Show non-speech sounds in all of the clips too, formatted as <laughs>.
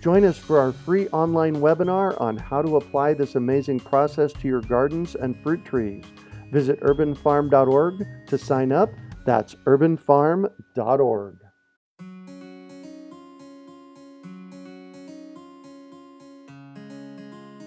Join us for our free online webinar on how to apply this amazing process to your gardens and fruit trees. Visit urbanfarm.org to sign up. That's urbanfarm.org.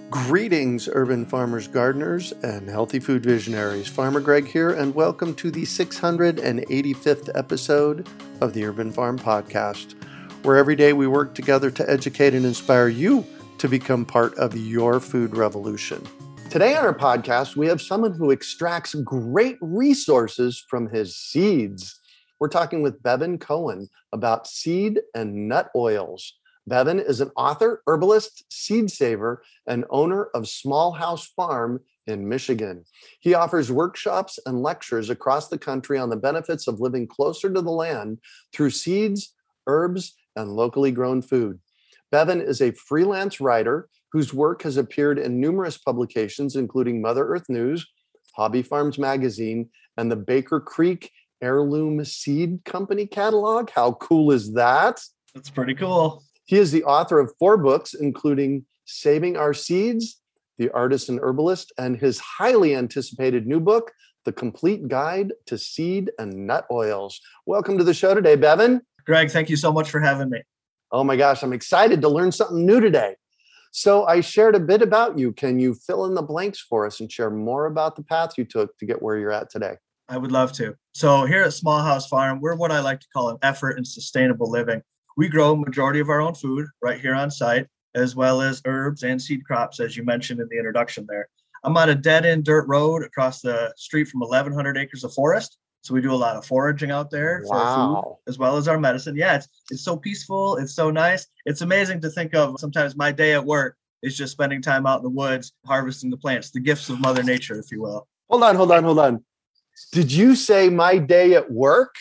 Greetings, urban farmers, gardeners, and healthy food visionaries. Farmer Greg here, and welcome to the 685th episode of the Urban Farm Podcast, where every day we work together to educate and inspire you to become part of your food revolution. Today on our podcast, we have someone who extracts great resources from his seeds. We're talking with Bevin Cohen about seed and nut oils. Bevin is an author, herbalist, seed saver, and owner of Small House Farm in Michigan. He offers workshops and lectures across the country on the benefits of living closer to the land through seeds, herbs, and locally grown food. Bevin is a freelance writer whose work has appeared in numerous publications, including Mother Earth News, Hobby Farms Magazine, and the Baker Creek Heirloom Seed Company catalog. How cool is that? That's pretty cool. He is the author of four books, including Saving Our Seeds, The Artisan Herbalist, and his highly anticipated new book, The Complete Guide to Seed and Nut Oils. Welcome to the show today, Bevin. Greg, thank you so much for having me. Oh my gosh, I'm excited to learn something new today. So, I shared a bit about you. Can you fill in the blanks for us and share more about the path you took to get where you're at today? I would love to. So, here at Small House Farm, we're what I like to call an effort in sustainable living we grow majority of our own food right here on site, as well as herbs and seed crops, as you mentioned in the introduction there. I'm on a dead end dirt road across the street from 1,100 acres of forest. So we do a lot of foraging out there wow. for food as well as our medicine. Yeah, it's it's so peaceful. It's so nice. It's amazing to think of. Sometimes my day at work is just spending time out in the woods harvesting the plants, the gifts of Mother Nature, if you will. Hold on, hold on, hold on. Did you say my day at work?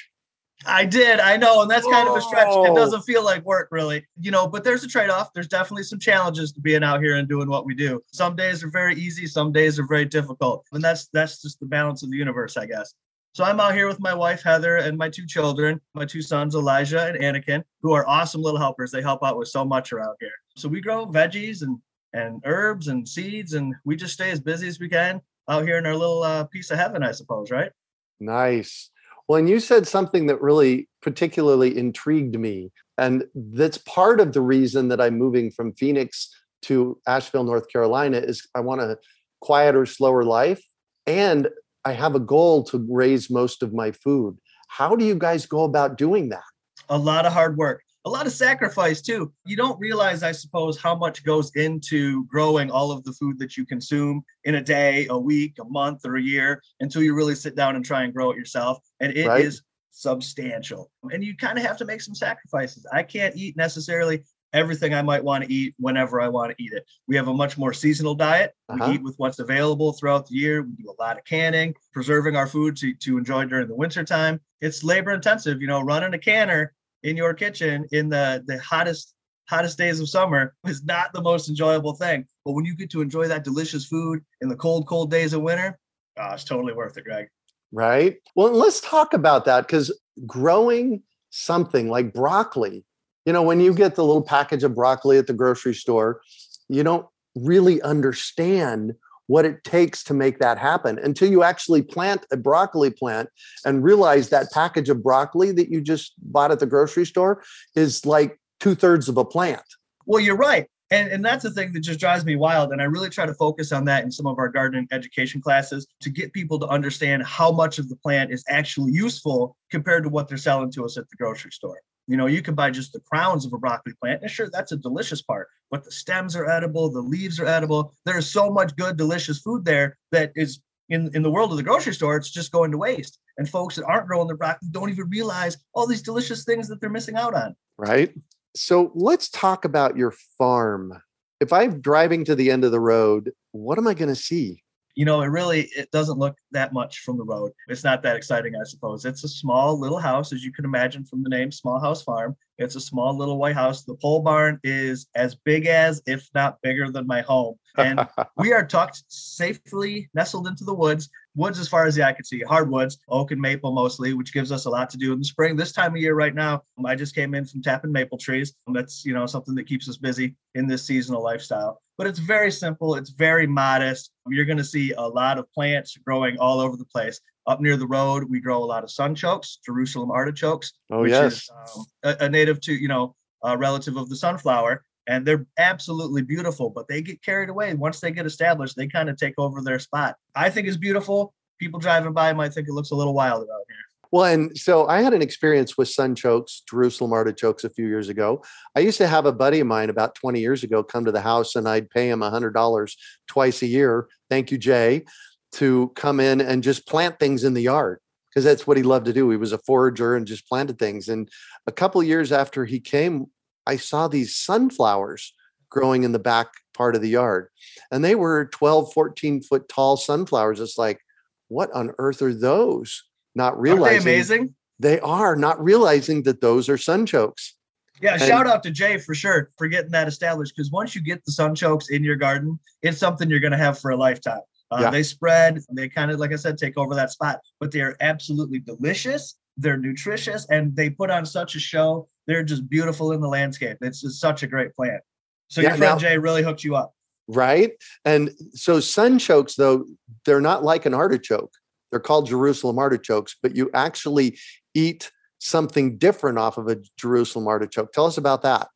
I did. I know. And that's kind of a stretch. It doesn't feel like work, really. You know, but there's a trade off. There's definitely some challenges to being out here and doing what we do. Some days are very easy, some days are very difficult. And that's that's just the balance of the universe, I guess. So I'm out here with my wife, Heather, and my two children, my two sons, Elijah and Anakin, who are awesome little helpers. They help out with so much around here. So we grow veggies and and herbs and seeds, and we just stay as busy as we can out here in our little uh, piece of heaven, I suppose, right? Nice. Well, and you said something that really particularly intrigued me. And that's part of the reason that I'm moving from Phoenix to Asheville, North Carolina is I want a quieter, slower life. And I have a goal to raise most of my food. How do you guys go about doing that? A lot of hard work a lot of sacrifice too. You don't realize, I suppose, how much goes into growing all of the food that you consume in a day, a week, a month, or a year until you really sit down and try and grow it yourself. And it right. is substantial. And you kind of have to make some sacrifices. I can't eat necessarily everything I might want to eat whenever I want to eat it. We have a much more seasonal diet. Uh-huh. We eat with what's available throughout the year. We do a lot of canning, preserving our food to, to enjoy during the winter time. It's labor intensive, you know, running a canner in your kitchen in the the hottest hottest days of summer is not the most enjoyable thing. But when you get to enjoy that delicious food in the cold, cold days of winter, oh, it's totally worth it, Greg. Right. Well, let's talk about that because growing something like broccoli, you know, when you get the little package of broccoli at the grocery store, you don't really understand what it takes to make that happen until you actually plant a broccoli plant and realize that package of broccoli that you just bought at the grocery store is like two thirds of a plant. Well, you're right. And, and that's the thing that just drives me wild. And I really try to focus on that in some of our gardening education classes to get people to understand how much of the plant is actually useful compared to what they're selling to us at the grocery store. You know, you can buy just the crowns of a broccoli plant. And sure, that's a delicious part, but the stems are edible, the leaves are edible. There's so much good, delicious food there that is in, in the world of the grocery store, it's just going to waste. And folks that aren't growing their broccoli don't even realize all these delicious things that they're missing out on. Right. So let's talk about your farm, if I'm driving to the end of the road, what am I going to see? You know, it really it doesn't look that much from the road. It's not that exciting, I suppose. It's a small little house, as you can imagine from the name Small House Farm. It's a small little white house. The pole barn is as big as, if not bigger than my home. And <laughs> we are tucked safely nestled into the woods. Woods as far as the eye can see, hardwoods, oak and maple mostly, which gives us a lot to do in the spring. This time of year, right now, um, I just came in from tapping maple trees. Um, that's you know something that keeps us busy in this seasonal lifestyle but it's very simple. It's very modest. You're going to see a lot of plants growing all over the place. Up near the road, we grow a lot of sunchokes, Jerusalem artichokes. Oh, yes. Is, um, a, a, native to, you know, a relative of the sunflower. And they're absolutely beautiful, but they get carried away. Once they get established, they kind of take over their spot. I think it's beautiful. People driving by might think it looks a little wild out here. Well, and so I had an experience with sunchokes, Jerusalem artichokes, a few years ago. I used to have a buddy of mine about 20 years ago come to the house and I'd pay him $100 twice a year. Thank you, Jay, to come in and just plant things in the yard because that's what he loved to do. He was a forager and just planted things. And a couple years after he came, I saw these sunflowers growing in the back part of the yard. And they were 12, 14 foot tall sunflowers. It's like, what on earth are those? not realizing Aren't they amazing. They are not realizing that those are sunchokes. Yeah, and, shout out to Jay for sure for getting that established. Because once you get the sunchokes in your garden, it's something you're going to have for a lifetime. Uh, yeah. They spread, they kind of, like I said, take over that spot, but they are absolutely delicious. They're nutritious and they put on such a show. They're just beautiful in the landscape. It's just such a great plant. So yeah, your friend now, Jay really hooked you up. Right. And so sunchokes, though, they're not like an artichoke. They're called Jerusalem artichokes, but you actually eat something different off of a Jerusalem artichoke. Tell us about that.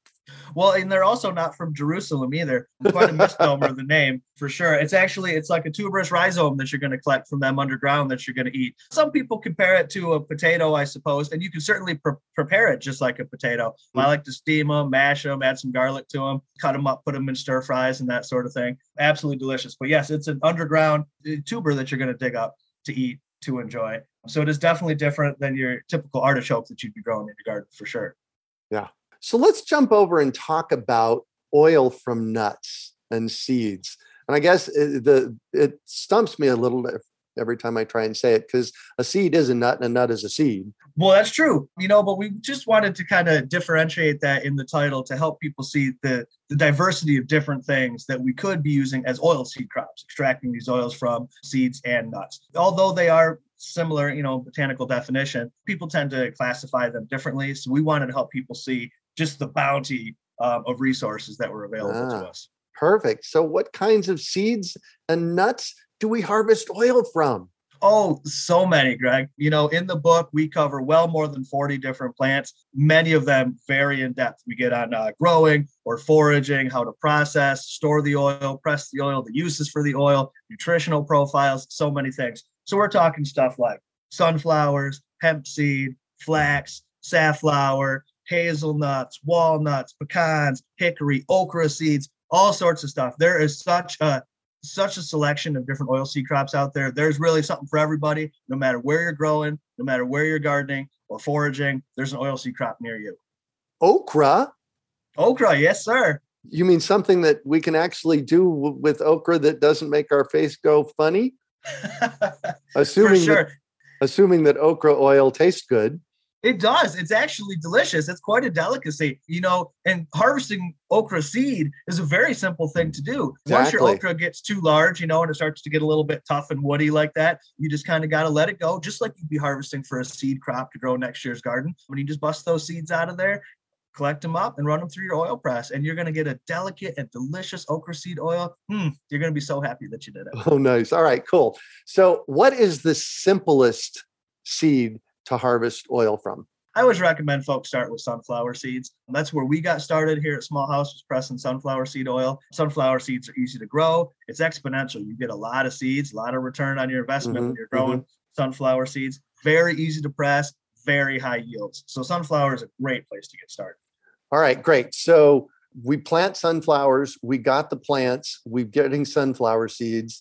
Well, and they're also not from Jerusalem either. Quite a misnomer the name for sure. It's actually it's like a tuberous rhizome that you're going to collect from them underground that you're going to eat. Some people compare it to a potato, I suppose, and you can certainly pre- prepare it just like a potato. Mm-hmm. I like to steam them, mash them, add some garlic to them, cut them up, put them in stir fries and that sort of thing. Absolutely delicious. But yes, it's an underground uh, tuber that you're going to dig up to eat to enjoy. So it is definitely different than your typical artichoke that you'd be growing in your garden for sure. Yeah. So let's jump over and talk about oil from nuts and seeds. And I guess it, the it stumps me a little bit every time I try and say it because a seed is a nut and a nut is a seed. Well, that's true, you know, but we just wanted to kind of differentiate that in the title to help people see the the diversity of different things that we could be using as oil seed crops, extracting these oils from seeds and nuts. Although they are similar, you know, botanical definition, people tend to classify them differently. So we wanted to help people see just the bounty um, of resources that were available ah, to us. Perfect. So, what kinds of seeds and nuts do we harvest oil from? Oh, so many, Greg. You know, in the book, we cover well more than 40 different plants, many of them very in depth. We get on uh, growing or foraging, how to process, store the oil, press the oil, the uses for the oil, nutritional profiles, so many things. So we're talking stuff like sunflowers, hemp seed, flax, safflower, hazelnuts, walnuts, pecans, hickory, okra seeds, all sorts of stuff. There is such a such a selection of different oilseed crops out there. There's really something for everybody, no matter where you're growing, no matter where you're gardening or foraging, there's an oilseed crop near you. Okra? Okra, yes, sir. You mean something that we can actually do with okra that doesn't make our face go funny? <laughs> assuming sure. that, assuming that okra oil tastes good. It does. It's actually delicious. It's quite a delicacy, you know. And harvesting okra seed is a very simple thing to do. Exactly. Once your okra gets too large, you know, and it starts to get a little bit tough and woody like that, you just kind of got to let it go, just like you'd be harvesting for a seed crop to grow next year's garden. When you just bust those seeds out of there, collect them up and run them through your oil press and you're going to get a delicate and delicious okra seed oil hmm, you're going to be so happy that you did it oh nice all right cool so what is the simplest seed to harvest oil from? I always recommend folks start with sunflower seeds. That's where we got started here at Small House was pressing sunflower seed oil. Sunflower seeds are easy to grow. It's exponential. You get a lot of seeds, a lot of return on your investment mm-hmm, when you're growing mm-hmm. sunflower seeds. Very easy to press, very high yields. So sunflower is a great place to get started. All right, great. So we plant sunflowers. We got the plants. We're getting sunflower seeds.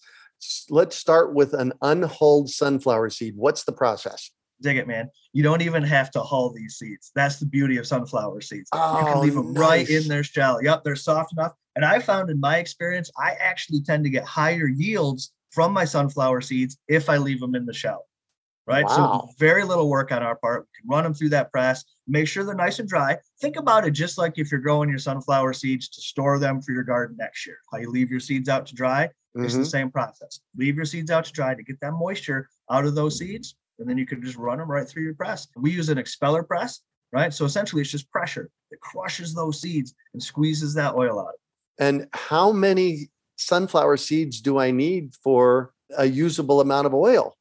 Let's start with an unhulled sunflower seed. What's the process? Dig it, man. You don't even have to hull these seeds. That's the beauty of sunflower seeds. Oh, you can oh, leave them right in their shell. Yep, they're soft enough. And I found in my experience, I actually tend to get higher yields from my sunflower seeds if I leave them in the shell. Right. Wow. So very little work on our part. We can run them through that press, make sure they're nice and dry. Think about it just like if you're growing your sunflower seeds to store them for your garden next year. How you leave your seeds out to dry. It's the mm-hmm. same process. Leave your seeds out to dry to get that moisture out of those mm. seeds, and then you can just run them right through your press. We use an expeller press, right? So essentially, it's just pressure that crushes those seeds and squeezes that oil out. And how many sunflower seeds do I need for a usable amount of oil?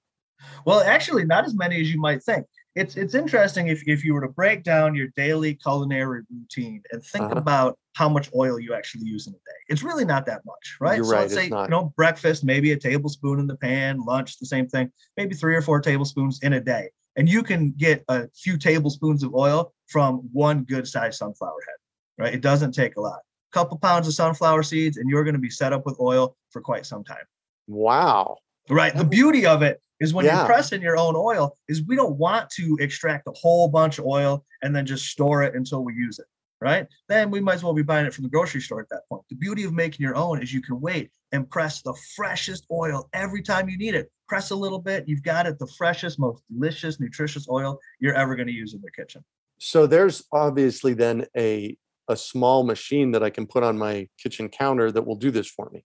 Well, actually, not as many as you might think. It's it's interesting if, if you were to break down your daily culinary routine and think Uh-huh. about how much oil you actually use in a day. It's really not that much, right? You're so right, let's say, you know, breakfast, maybe a tablespoon in the pan, lunch, the same thing, maybe three or four tablespoons in a day. And you can get a few tablespoons of oil from one good sized sunflower head, right? It doesn't take a lot. A couple pounds of sunflower seeds, and you're going to be set up with oil for quite some time. Wow. Right. The beauty of it is when Yeah. you're pressing your own oil is we don't want to extract a whole bunch of oil and then just store it until we use it. Right. Then we might as well be buying it from the grocery store at that point. The beauty of making your own is you can wait and press the freshest oil every time you need it. Press a little bit, you've got it, the freshest, most delicious, nutritious oil you're ever going to use in the kitchen. So there's obviously then a a small machine that I can put on my kitchen counter that will do this for me.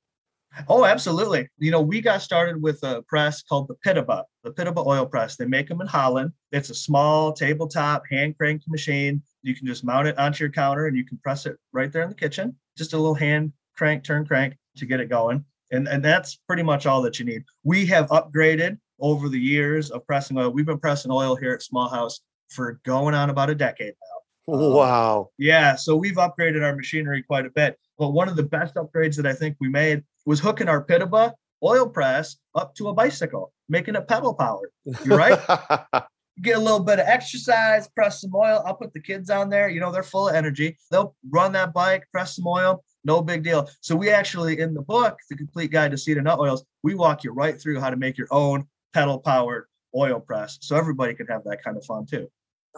Oh, absolutely. You know, we got started with a press called the Piteba, the Piteba oil press. They make them in Holland. It's a small tabletop hand cranked machine. You can just mount it onto your counter and you can press it right there in the kitchen. Just a little hand crank, turn crank to get it going. And, and that's pretty much all that you need. We have upgraded over the years of pressing oil. We've been pressing oil here at Small House for going on about a decade now. Um, Wow. Yeah, so we've upgraded our machinery quite a bit. But one of the best upgrades that I think we made was hooking our Piteba oil press up to a bicycle, making it pedal powered. You're right. <laughs> Get a little bit of exercise, press some oil. I'll put the kids on there. You know, they're full of energy. They'll run that bike, press some oil, no big deal. So we actually, in the book, The Complete Guide to Seed and Nut Oils, we walk you right through how to make your own pedal powered oil press. So everybody can have that kind of fun too.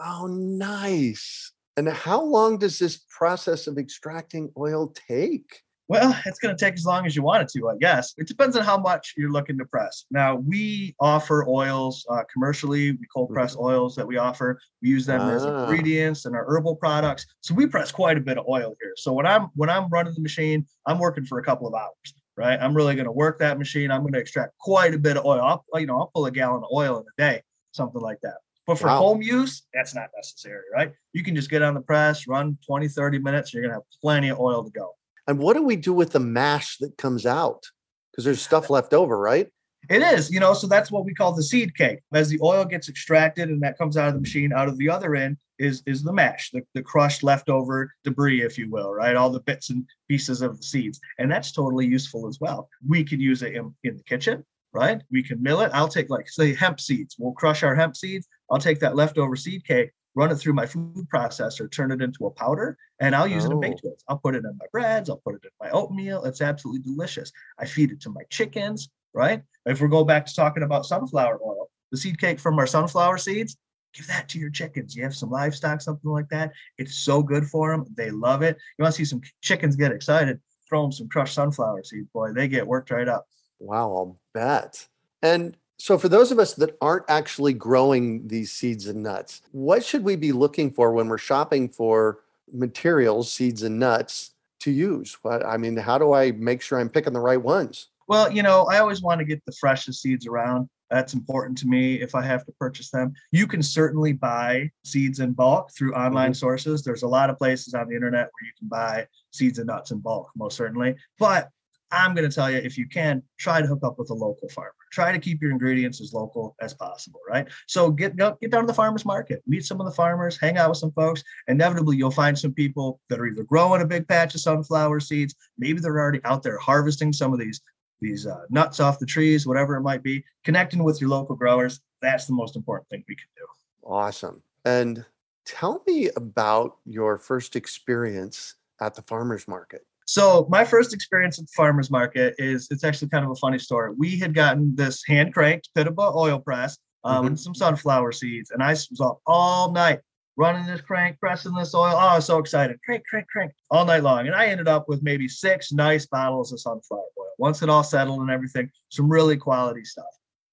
oh, nice. And how long does this process of extracting oil take? Well, it's going to take as long as you want it to, I guess. It depends on how much you're looking to press. Now, we offer oils uh, commercially. We cold press oils that we offer. We use them as Ah. ingredients in our herbal products. So we press quite a bit of oil here. So when I'm when I'm running the machine, I'm working for a couple of hours. Right, I'm really going to work that machine. I'm going to extract quite a bit of oil. I'll, you know, I'll pull a gallon of oil in a day, something like that. But for Wow. home use, that's not necessary, right? You can just get on the press, run 20, 30 minutes, you're going to have plenty of oil to go. And what do we do with the mash that comes out? Because there's stuff left over, right? It is, you know, so that's what we call the seed cake. As the oil gets extracted and that comes out of the machine, out of the other end is is the mash, the, the crushed leftover debris, if you will, right? All the bits and pieces of the seeds. And that's totally useful as well. We can use it in, in the kitchen, right? We can mill it. I'll take like say hemp seeds. We'll crush our hemp seeds. I'll take that leftover seed cake, run it through my food processor, turn it into a powder, and I'll use it in Oh. baked goods. I'll put it in my breads, I'll put it in my oatmeal. It's absolutely delicious. I feed it to my chickens, right? If we go back to talking about sunflower oil, the seed cake from our sunflower seeds, give that to your chickens. You have some livestock, something like that. It's so good for them. They love it. You want to see some chickens get excited? Throw them some crushed sunflower seeds, boy. They get worked right up. Wow, I'll bet. And so, for those of us that aren't actually growing these seeds and nuts, what should we be looking for when we're shopping for materials, seeds and nuts to use? What I mean, how do I make sure I'm picking the right ones? Well, you know, I always want to get the freshest seeds around. That's important to me if I have to purchase them. You can certainly buy seeds in bulk through mm-hmm. online sources. There's a lot of places on the internet where you can buy seeds and nuts in bulk, most certainly. But I'm going to tell you, if you can, try to hook up with a local farmer. Try to keep your ingredients as local as possible, right? So get get down to the farmers market, meet some of the farmers, hang out with some folks. Inevitably, you'll find some people that are either growing a big patch of sunflower seeds, maybe they're already out there harvesting some of these these uh, nuts off the trees, whatever it might be. Connecting with your local growers, that's the most important thing we can do. Awesome. And tell me about your first experience at the farmers market. So my first experience at the farmers market is it's actually kind of a funny story. We had gotten this hand cranked Piteba oil press um, mm-hmm. and some sunflower seeds. And I was up all night running this crank, pressing this oil. Oh, I was so excited. Crank, crank, crank all night long. And I ended up with maybe six nice bottles of sunflower oil. Once it all settled and everything, some really quality stuff.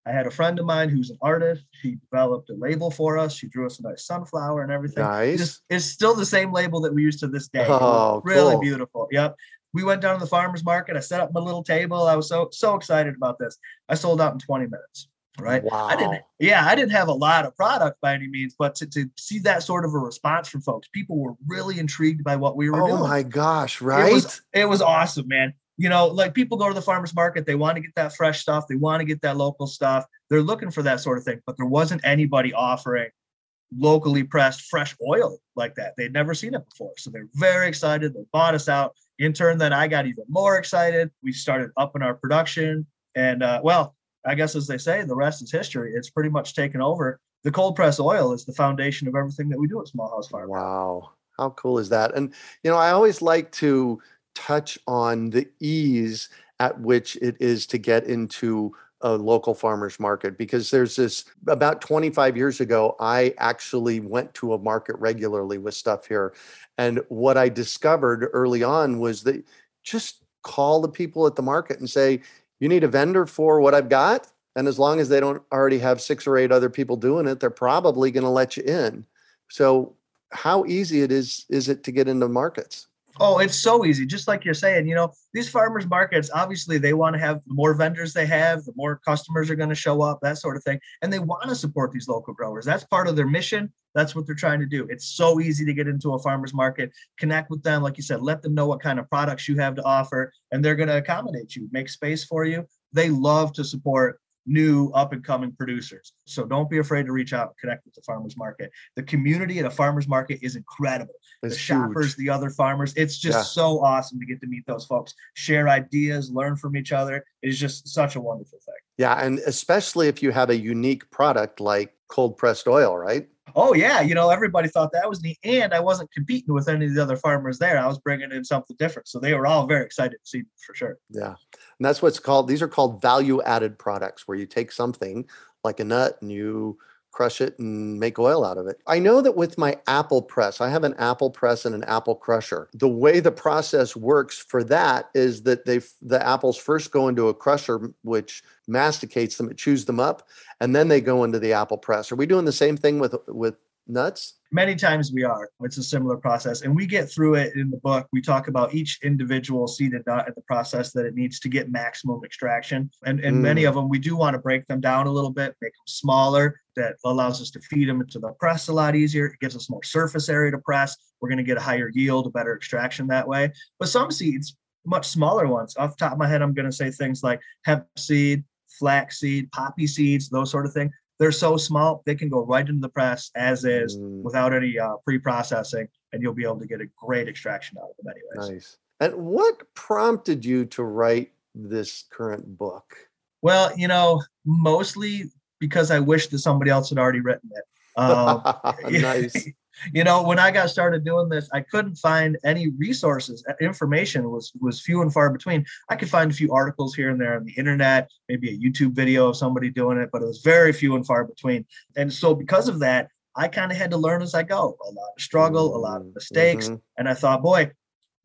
I had a friend of mine who's an artist. She developed a label for us. She drew us a nice sunflower and everything. Nice. It's, it's still the same label that we use to this day. Oh, really cool. beautiful. Yep. We went down to the farmer's market. I set up my little table. I was so so excited about this. I sold out in 20 minutes right? Wow. I didn't, yeah, I didn't have a lot of product by any means, but to, to see that sort of a response from folks, people were really intrigued by what we were oh doing. Oh my gosh, right? It was, it was awesome, man. You know, like people go to the farmers market, they want to get that fresh stuff, they want to get that local stuff. They're looking for that sort of thing, but there wasn't anybody offering locally pressed fresh oil like that. They'd never seen it before. So they're very excited. They bought us out. In turn, then I got even more excited. We started upping our production. And uh, well, I guess as they say, the rest is history. It's pretty much taken over. The cold press oil is the foundation of everything that we do at Small House Farm. Wow. How cool is that? And, you know, I always like to touch on the ease at which it is to get into a local farmers market because there's this about 25 years ago i actually went to a market regularly with stuff here and what i discovered early on was that just call the people at the market and say you need a vendor for what I've got. And as long as they don't already have six or eight other people doing it, they're probably going to let you in. So how easy it is is it to get into markets? Oh, it's so easy. Just like you're saying, you know, these farmers markets, obviously they want to have the more vendors they have, the more customers are going to show up, that sort of thing. And they want to support these local growers. That's part of their mission. That's what they're trying to do. It's so easy to get into a farmer's market, connect with them. Like you said, let them know what kind of products you have to offer, and they're going to accommodate you, make space for you. They love to support new up and coming producers. So don't be afraid to reach out and connect with the farmers market. The community at a farmers market is incredible. The shoppers, huge. the other farmers, it's just yeah. so awesome to get to meet those folks, share ideas, learn from each other. It's just such a wonderful thing. Yeah, and especially if you have a unique product like cold pressed oil, right? Oh yeah, you know everybody thought that was neat, and I wasn't competing with any of the other farmers there. I was bringing in something different, so they were all very excited to see for sure. Yeah, and that's what's called. These are called value added products, where you take something like a nut and you crush it and make oil out of it. I know that with my apple press, I have an apple press and an apple crusher. The way the process works for that is that they the apples first go into a crusher which masticates them, it chews them up, and then they go into the apple press. Are we doing the same thing with with nuts? Many times we are. It's a similar process. And we get through it in the book. We talk about each individual seeded nut and the process that it needs to get maximum extraction. And, and mm. many of them, we do want to break them down a little bit, make them smaller. That allows us to feed them into the press a lot easier. It gives us more surface area to press. We're going to get a higher yield, a better extraction that way. But some seeds, much smaller ones, off the top of my head, I'm going to say things like hemp seed, flax seed, poppy seeds, those sort of things they're so small they can go right into the press as is mm. without any uh, pre-processing and you'll be able to get a great extraction out of them anyways. Nice. And what prompted you to write this current book? Well you know mostly because i wish that somebody else had already written it. <laughs> Um, nice you know when i got started doing this i couldn't find any resources uh, information was was few and far between i could find a few articles here and there on the internet maybe a youtube video of somebody doing it but it was very few and far between and so because of that i kind of had to learn as i go a lot of struggle a lot of mm-hmm. mistakes mm-hmm. and i thought boy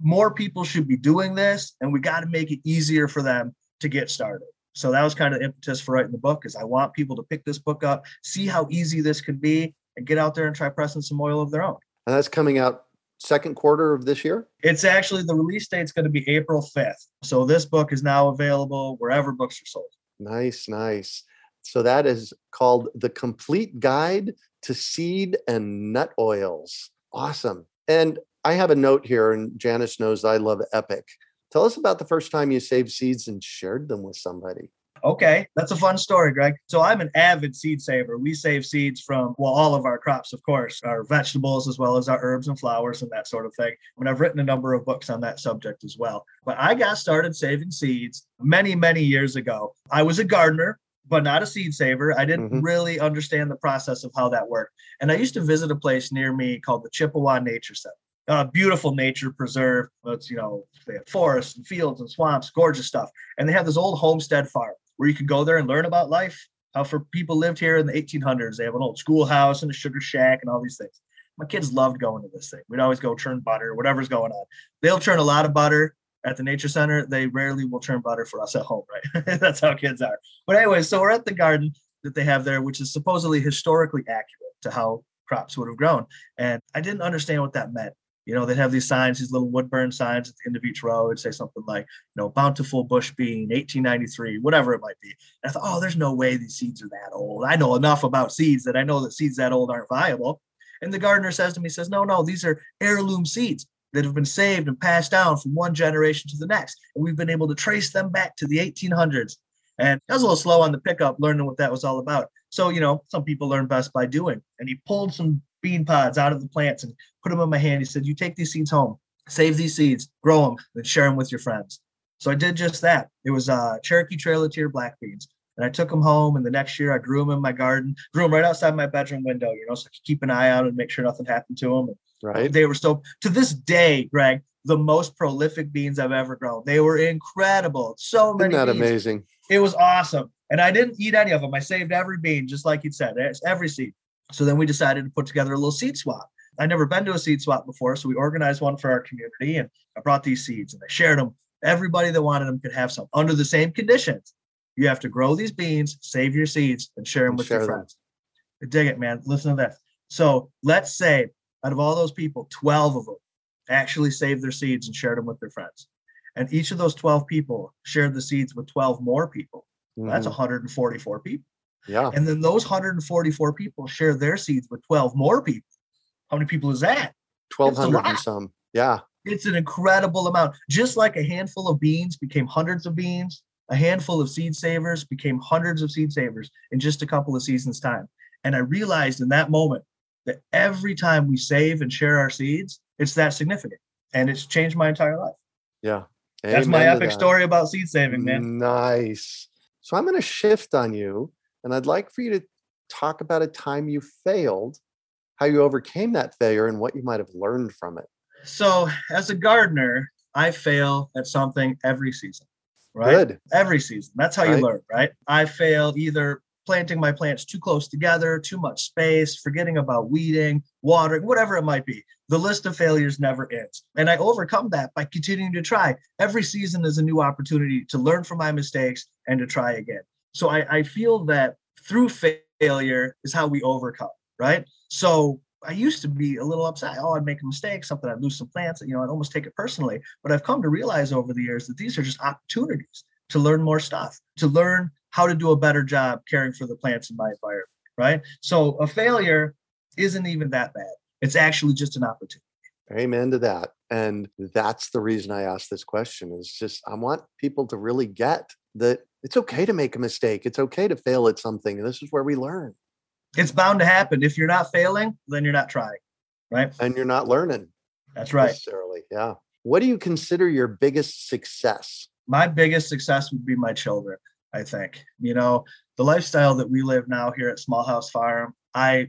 more people should be doing this and we got to make it easier for them to get started so that was kind of the impetus for writing the book is i want people to pick this book up see how easy this could be and get out there and try pressing some oil of their own. And that's coming out second quarter of this year? It's actually the release date's going to be April 5th. So this book is now available wherever books are sold. Nice, nice. So that is called The Complete Guide to Seed and Nut Oils. Awesome. And I have a note here, and Janice knows I love Epic. Tell us about the first time you saved seeds and shared them with somebody. Okay, that's a fun story, Greg. So I'm an avid seed saver. We save seeds from, well, all of our crops, of course, our vegetables, as well as our herbs and flowers and that sort of thing. And I've written a number of books on that subject as well. But I got started saving seeds many, many years ago. I was a gardener, but not a seed saver. I didn't mm-hmm. really understand the process of how that worked. And I used to visit a place near me called the Chippewa Nature Center. A beautiful nature preserve. It's, you know, they have forests and fields and swamps, gorgeous stuff. And they have this old homestead farm where you could go there and learn about life. how for people lived here in the 1800s, they have an old schoolhouse and a sugar shack and all these things. My kids loved going to this thing. We'd always go churn butter, whatever's going on. They'll churn a lot of butter at the nature center. They rarely will churn butter for us at home, right? <laughs> That's how kids are. But anyway, so we're at the garden that they have there, which is supposedly historically accurate to how crops would have grown. And I didn't understand what that meant. You know, they'd have these signs, these little woodburn signs at the end of each row. It'd say something like, you know, bountiful bush bean, 1893, whatever it might be. And I thought, oh, there's no way these seeds are that old. I know enough about seeds that I know that seeds that old aren't viable. And the gardener says to me, says, no, no, these are heirloom seeds that have been saved and passed down from one generation to the next. And we've been able to trace them back to the 1800s. And I was a little slow on the pickup learning what that was all about. So, you know, some people learn best by doing. And he pulled some bean pods out of the plants and put them in my hand. He said, You take these seeds home, save these seeds, grow them, and share them with your friends. So I did just that. It was uh, Cherokee Trail Tear black beans. And I took them home. And the next year I grew them in my garden, grew them right outside my bedroom window, you know, so I could keep an eye out and make sure nothing happened to them. Right. They were so, to this day, Greg, the most prolific beans I've ever grown. They were incredible. So many. Isn't that beans. amazing? It was awesome. And I didn't eat any of them. I saved every bean, just like you said, every seed. So then we decided to put together a little seed swap. I'd never been to a seed swap before. So we organized one for our community and I brought these seeds and I shared them. Everybody that wanted them could have some under the same conditions. You have to grow these beans, save your seeds, and share them And with share your them. friends. Dig it, man. Listen to this. So let's say out of all those people, 12 of them actually saved their seeds and shared them with their friends. And each of those 12 people shared the seeds with 12 more people. That's Mhm. 144 people. Yeah. And then those 144 people share their seeds with 12 more people. How many people is that? Twelve hundred and some. Yeah. It's an incredible amount. Just like a handful of beans became hundreds of beans, a handful of seed savers became hundreds of seed savers in just a couple of seasons' time. And I realized in that moment that every time we save and share our seeds, it's that significant. And it's changed my entire life. Yeah. That's my epic that. story about seed saving, man. Nice. So I'm going to shift on you, and I'd like for you to talk about a time you failed, how you overcame that failure, and what you might have learned from it. So, as a gardener, I fail at something every season, right? Good. Every season. That's how you Right. learn, right? I fail either planting my plants too close together, too much space, forgetting about weeding, watering, whatever it might be. The list of failures never ends. And I overcome that by continuing to try. Every season is a new opportunity to learn from my mistakes and to try again. So I, I feel that through failure is how we overcome, right? So I used to be a little upset. Oh, I'd make a mistake, something, I'd lose some plants, you know, I'd almost take it personally. But I've come to realize over the years that these are just opportunities to learn more stuff, to learn how to do a better job caring for the plants in my environment, right? So a failure isn't even that bad. It's actually just an opportunity. Amen to that. And that's the reason I asked this question is just I want people to really get that it's okay to make a mistake. It's okay to fail at something. And this is where we learn. It's bound to happen. If you're not failing, then you're not trying, right? And you're not learning That's right. necessarily. Yeah. What do you consider your biggest success? my biggest success would be my children i think you know the lifestyle that we live now here at small house farm i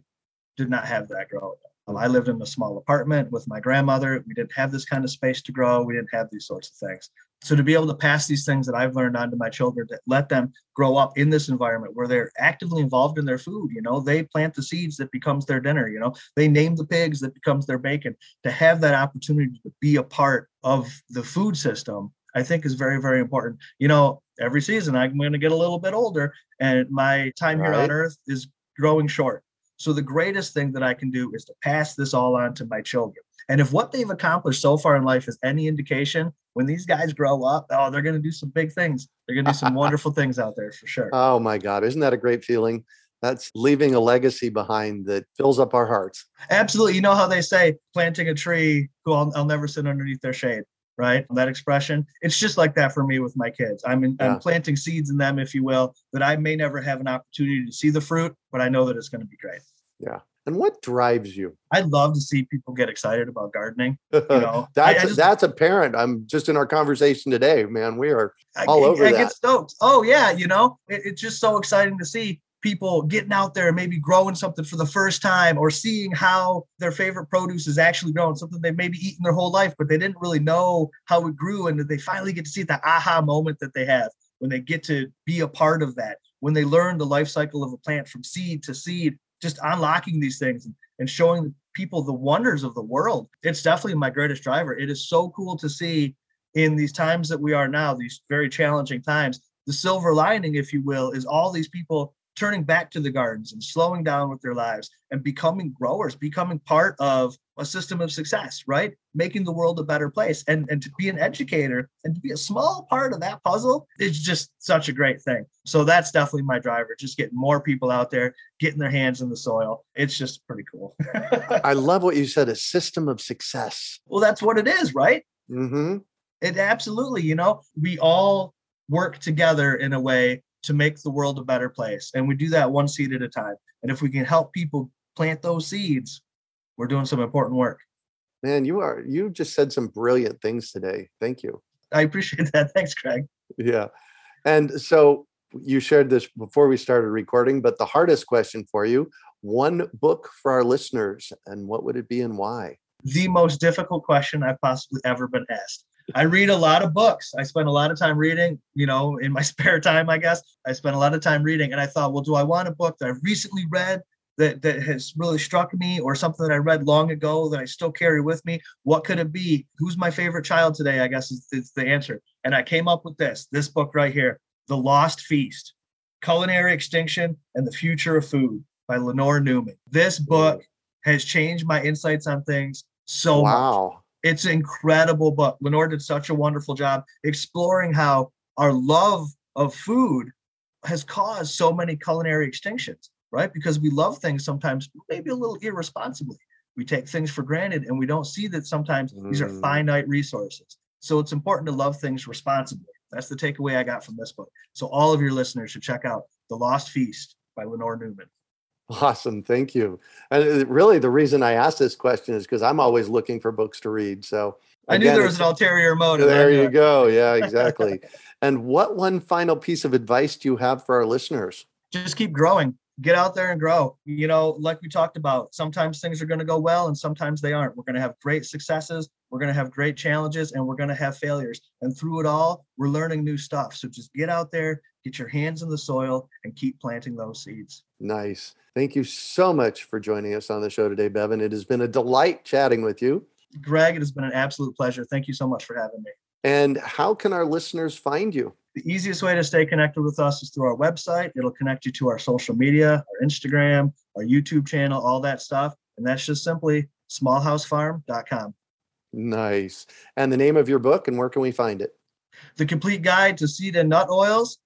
did not have that growing up Um, i lived in a small apartment with my grandmother we didn't have this kind of space to grow we didn't have these sorts of things so to be able to pass these things that i've learned on to my children that let them grow up in this environment where they're actively involved in their food you know they plant the seeds that becomes their dinner you know they name the pigs that becomes their bacon to have that opportunity to be a part of the food system I think is very, very important. You know, every season I'm going to get a little bit older and my time here on earth is growing short. So the greatest thing that I can do is to pass this all on to my children. And if what they've accomplished so far in life is any indication, when these guys grow up, oh, they're going to do some big things. They're going to do some wonderful <laughs> things out there for sure. Oh my God. Isn't that a great feeling? That's leaving a legacy behind that fills up our hearts. Absolutely. You know how they say planting a tree, who I'll, I'll never sit underneath their shade, right? That expression. It's just like that for me with my kids. I'm in, Yeah. I'm planting seeds in them, if you will, that I may never have an opportunity to see the fruit, but I know that it's going to be great. Yeah. And what drives you? I love to see people get excited about gardening. <laughs> You know, I- I that's just- that's apparent. I'm just in our conversation today, man. We are all I- over I that. get stoked. Oh yeah, you know, it- it's just so exciting to see people getting out there and maybe growing something for the first time or seeing how their favorite produce is actually growing something they've maybe eaten their whole life but they didn't really know how it grew and they finally get to see the aha moment that they have when they get to be a part of that when they learn the life cycle of a plant from seed to seed, just unlocking these things and showing people the wonders of the world. It's definitely my greatest driver. It is so cool to see in these times that we are now, these very challenging times, the silver lining, if you will, is all these people turning back to the gardens and slowing down with their lives and becoming growers, becoming part of a system of success, right? Making the world a better place. And, and to be an educator and to be a small part of that puzzle is just such a great thing. So that's definitely my driver, just getting more people out there, getting their hands in the soil. It's just pretty cool. <laughs> I love what you said a system of success. Well, that's what it is, right? Mm-hmm. It absolutely, you know, we all work together in a way to make the world a better place. And we do that one seed at a time. And if we can help people plant those seeds, we're doing some important work. Man, you are you just said some brilliant things today. Thank you. I appreciate that. <laughs> Thanks, Craig. Yeah. And so you shared this before we started recording, but the hardest question for you, one book for our listeners, and what would it be and why? The most difficult question I've possibly ever been asked. I read a lot of books. I spend a lot of time reading, you know, in my <laughs> spare time, I guess. I spend a lot of time reading. And I thought, well, do I want a book that I've recently read that, that has really struck me or something that I read long ago that I still carry with me? What could it be? Who's my favorite child today? I guess is, is the answer. And I came up with this, this book right here, The Lost Feast, Culinary Extinction and the Future of Food by Lenore Newman. This book has changed my insights on things so wow. much it's an incredible book. Lenore did such a wonderful job exploring how our love of food has caused so many culinary extinctions, right? Because we love things sometimes maybe a little irresponsibly. We take things for granted and we don't see that sometimes mm. these are mm. finite resources. So it's important to love things responsibly. That's the takeaway I got from this book. So all of your listeners should check out The Lost Feast by Lenore Newman. Awesome. Thank you. And uh, really, the reason I asked this question is because I'm always looking for books to read. So I knew there was an ulterior motive. There you go. Yeah, exactly. <laughs> and what one final piece of advice do you have for our listeners? Just keep growing. Get out there and grow. You know, like we talked about, sometimes things are going to go well and sometimes they aren't. We're going to have great successes, we're going to have great challenges, and we're going to have failures. And through it all, we're learning new stuff. So just get out there, get your hands in the soil, and keep planting those seeds. Nice. Thank you so much for joining us on the show today, Bevin. It has been a delight chatting with you. Greg, it has been an absolute pleasure. Thank you so much for having me. And how can our listeners find you? The easiest way to stay connected with us is through our website. It'll connect you to our social media, our Instagram, our YouTube channel, all that stuff. And that's just simply smallhousefarm.com. Nice. And the name of your book and where can we find it? The Complete Guide to Seed and Nut Oils,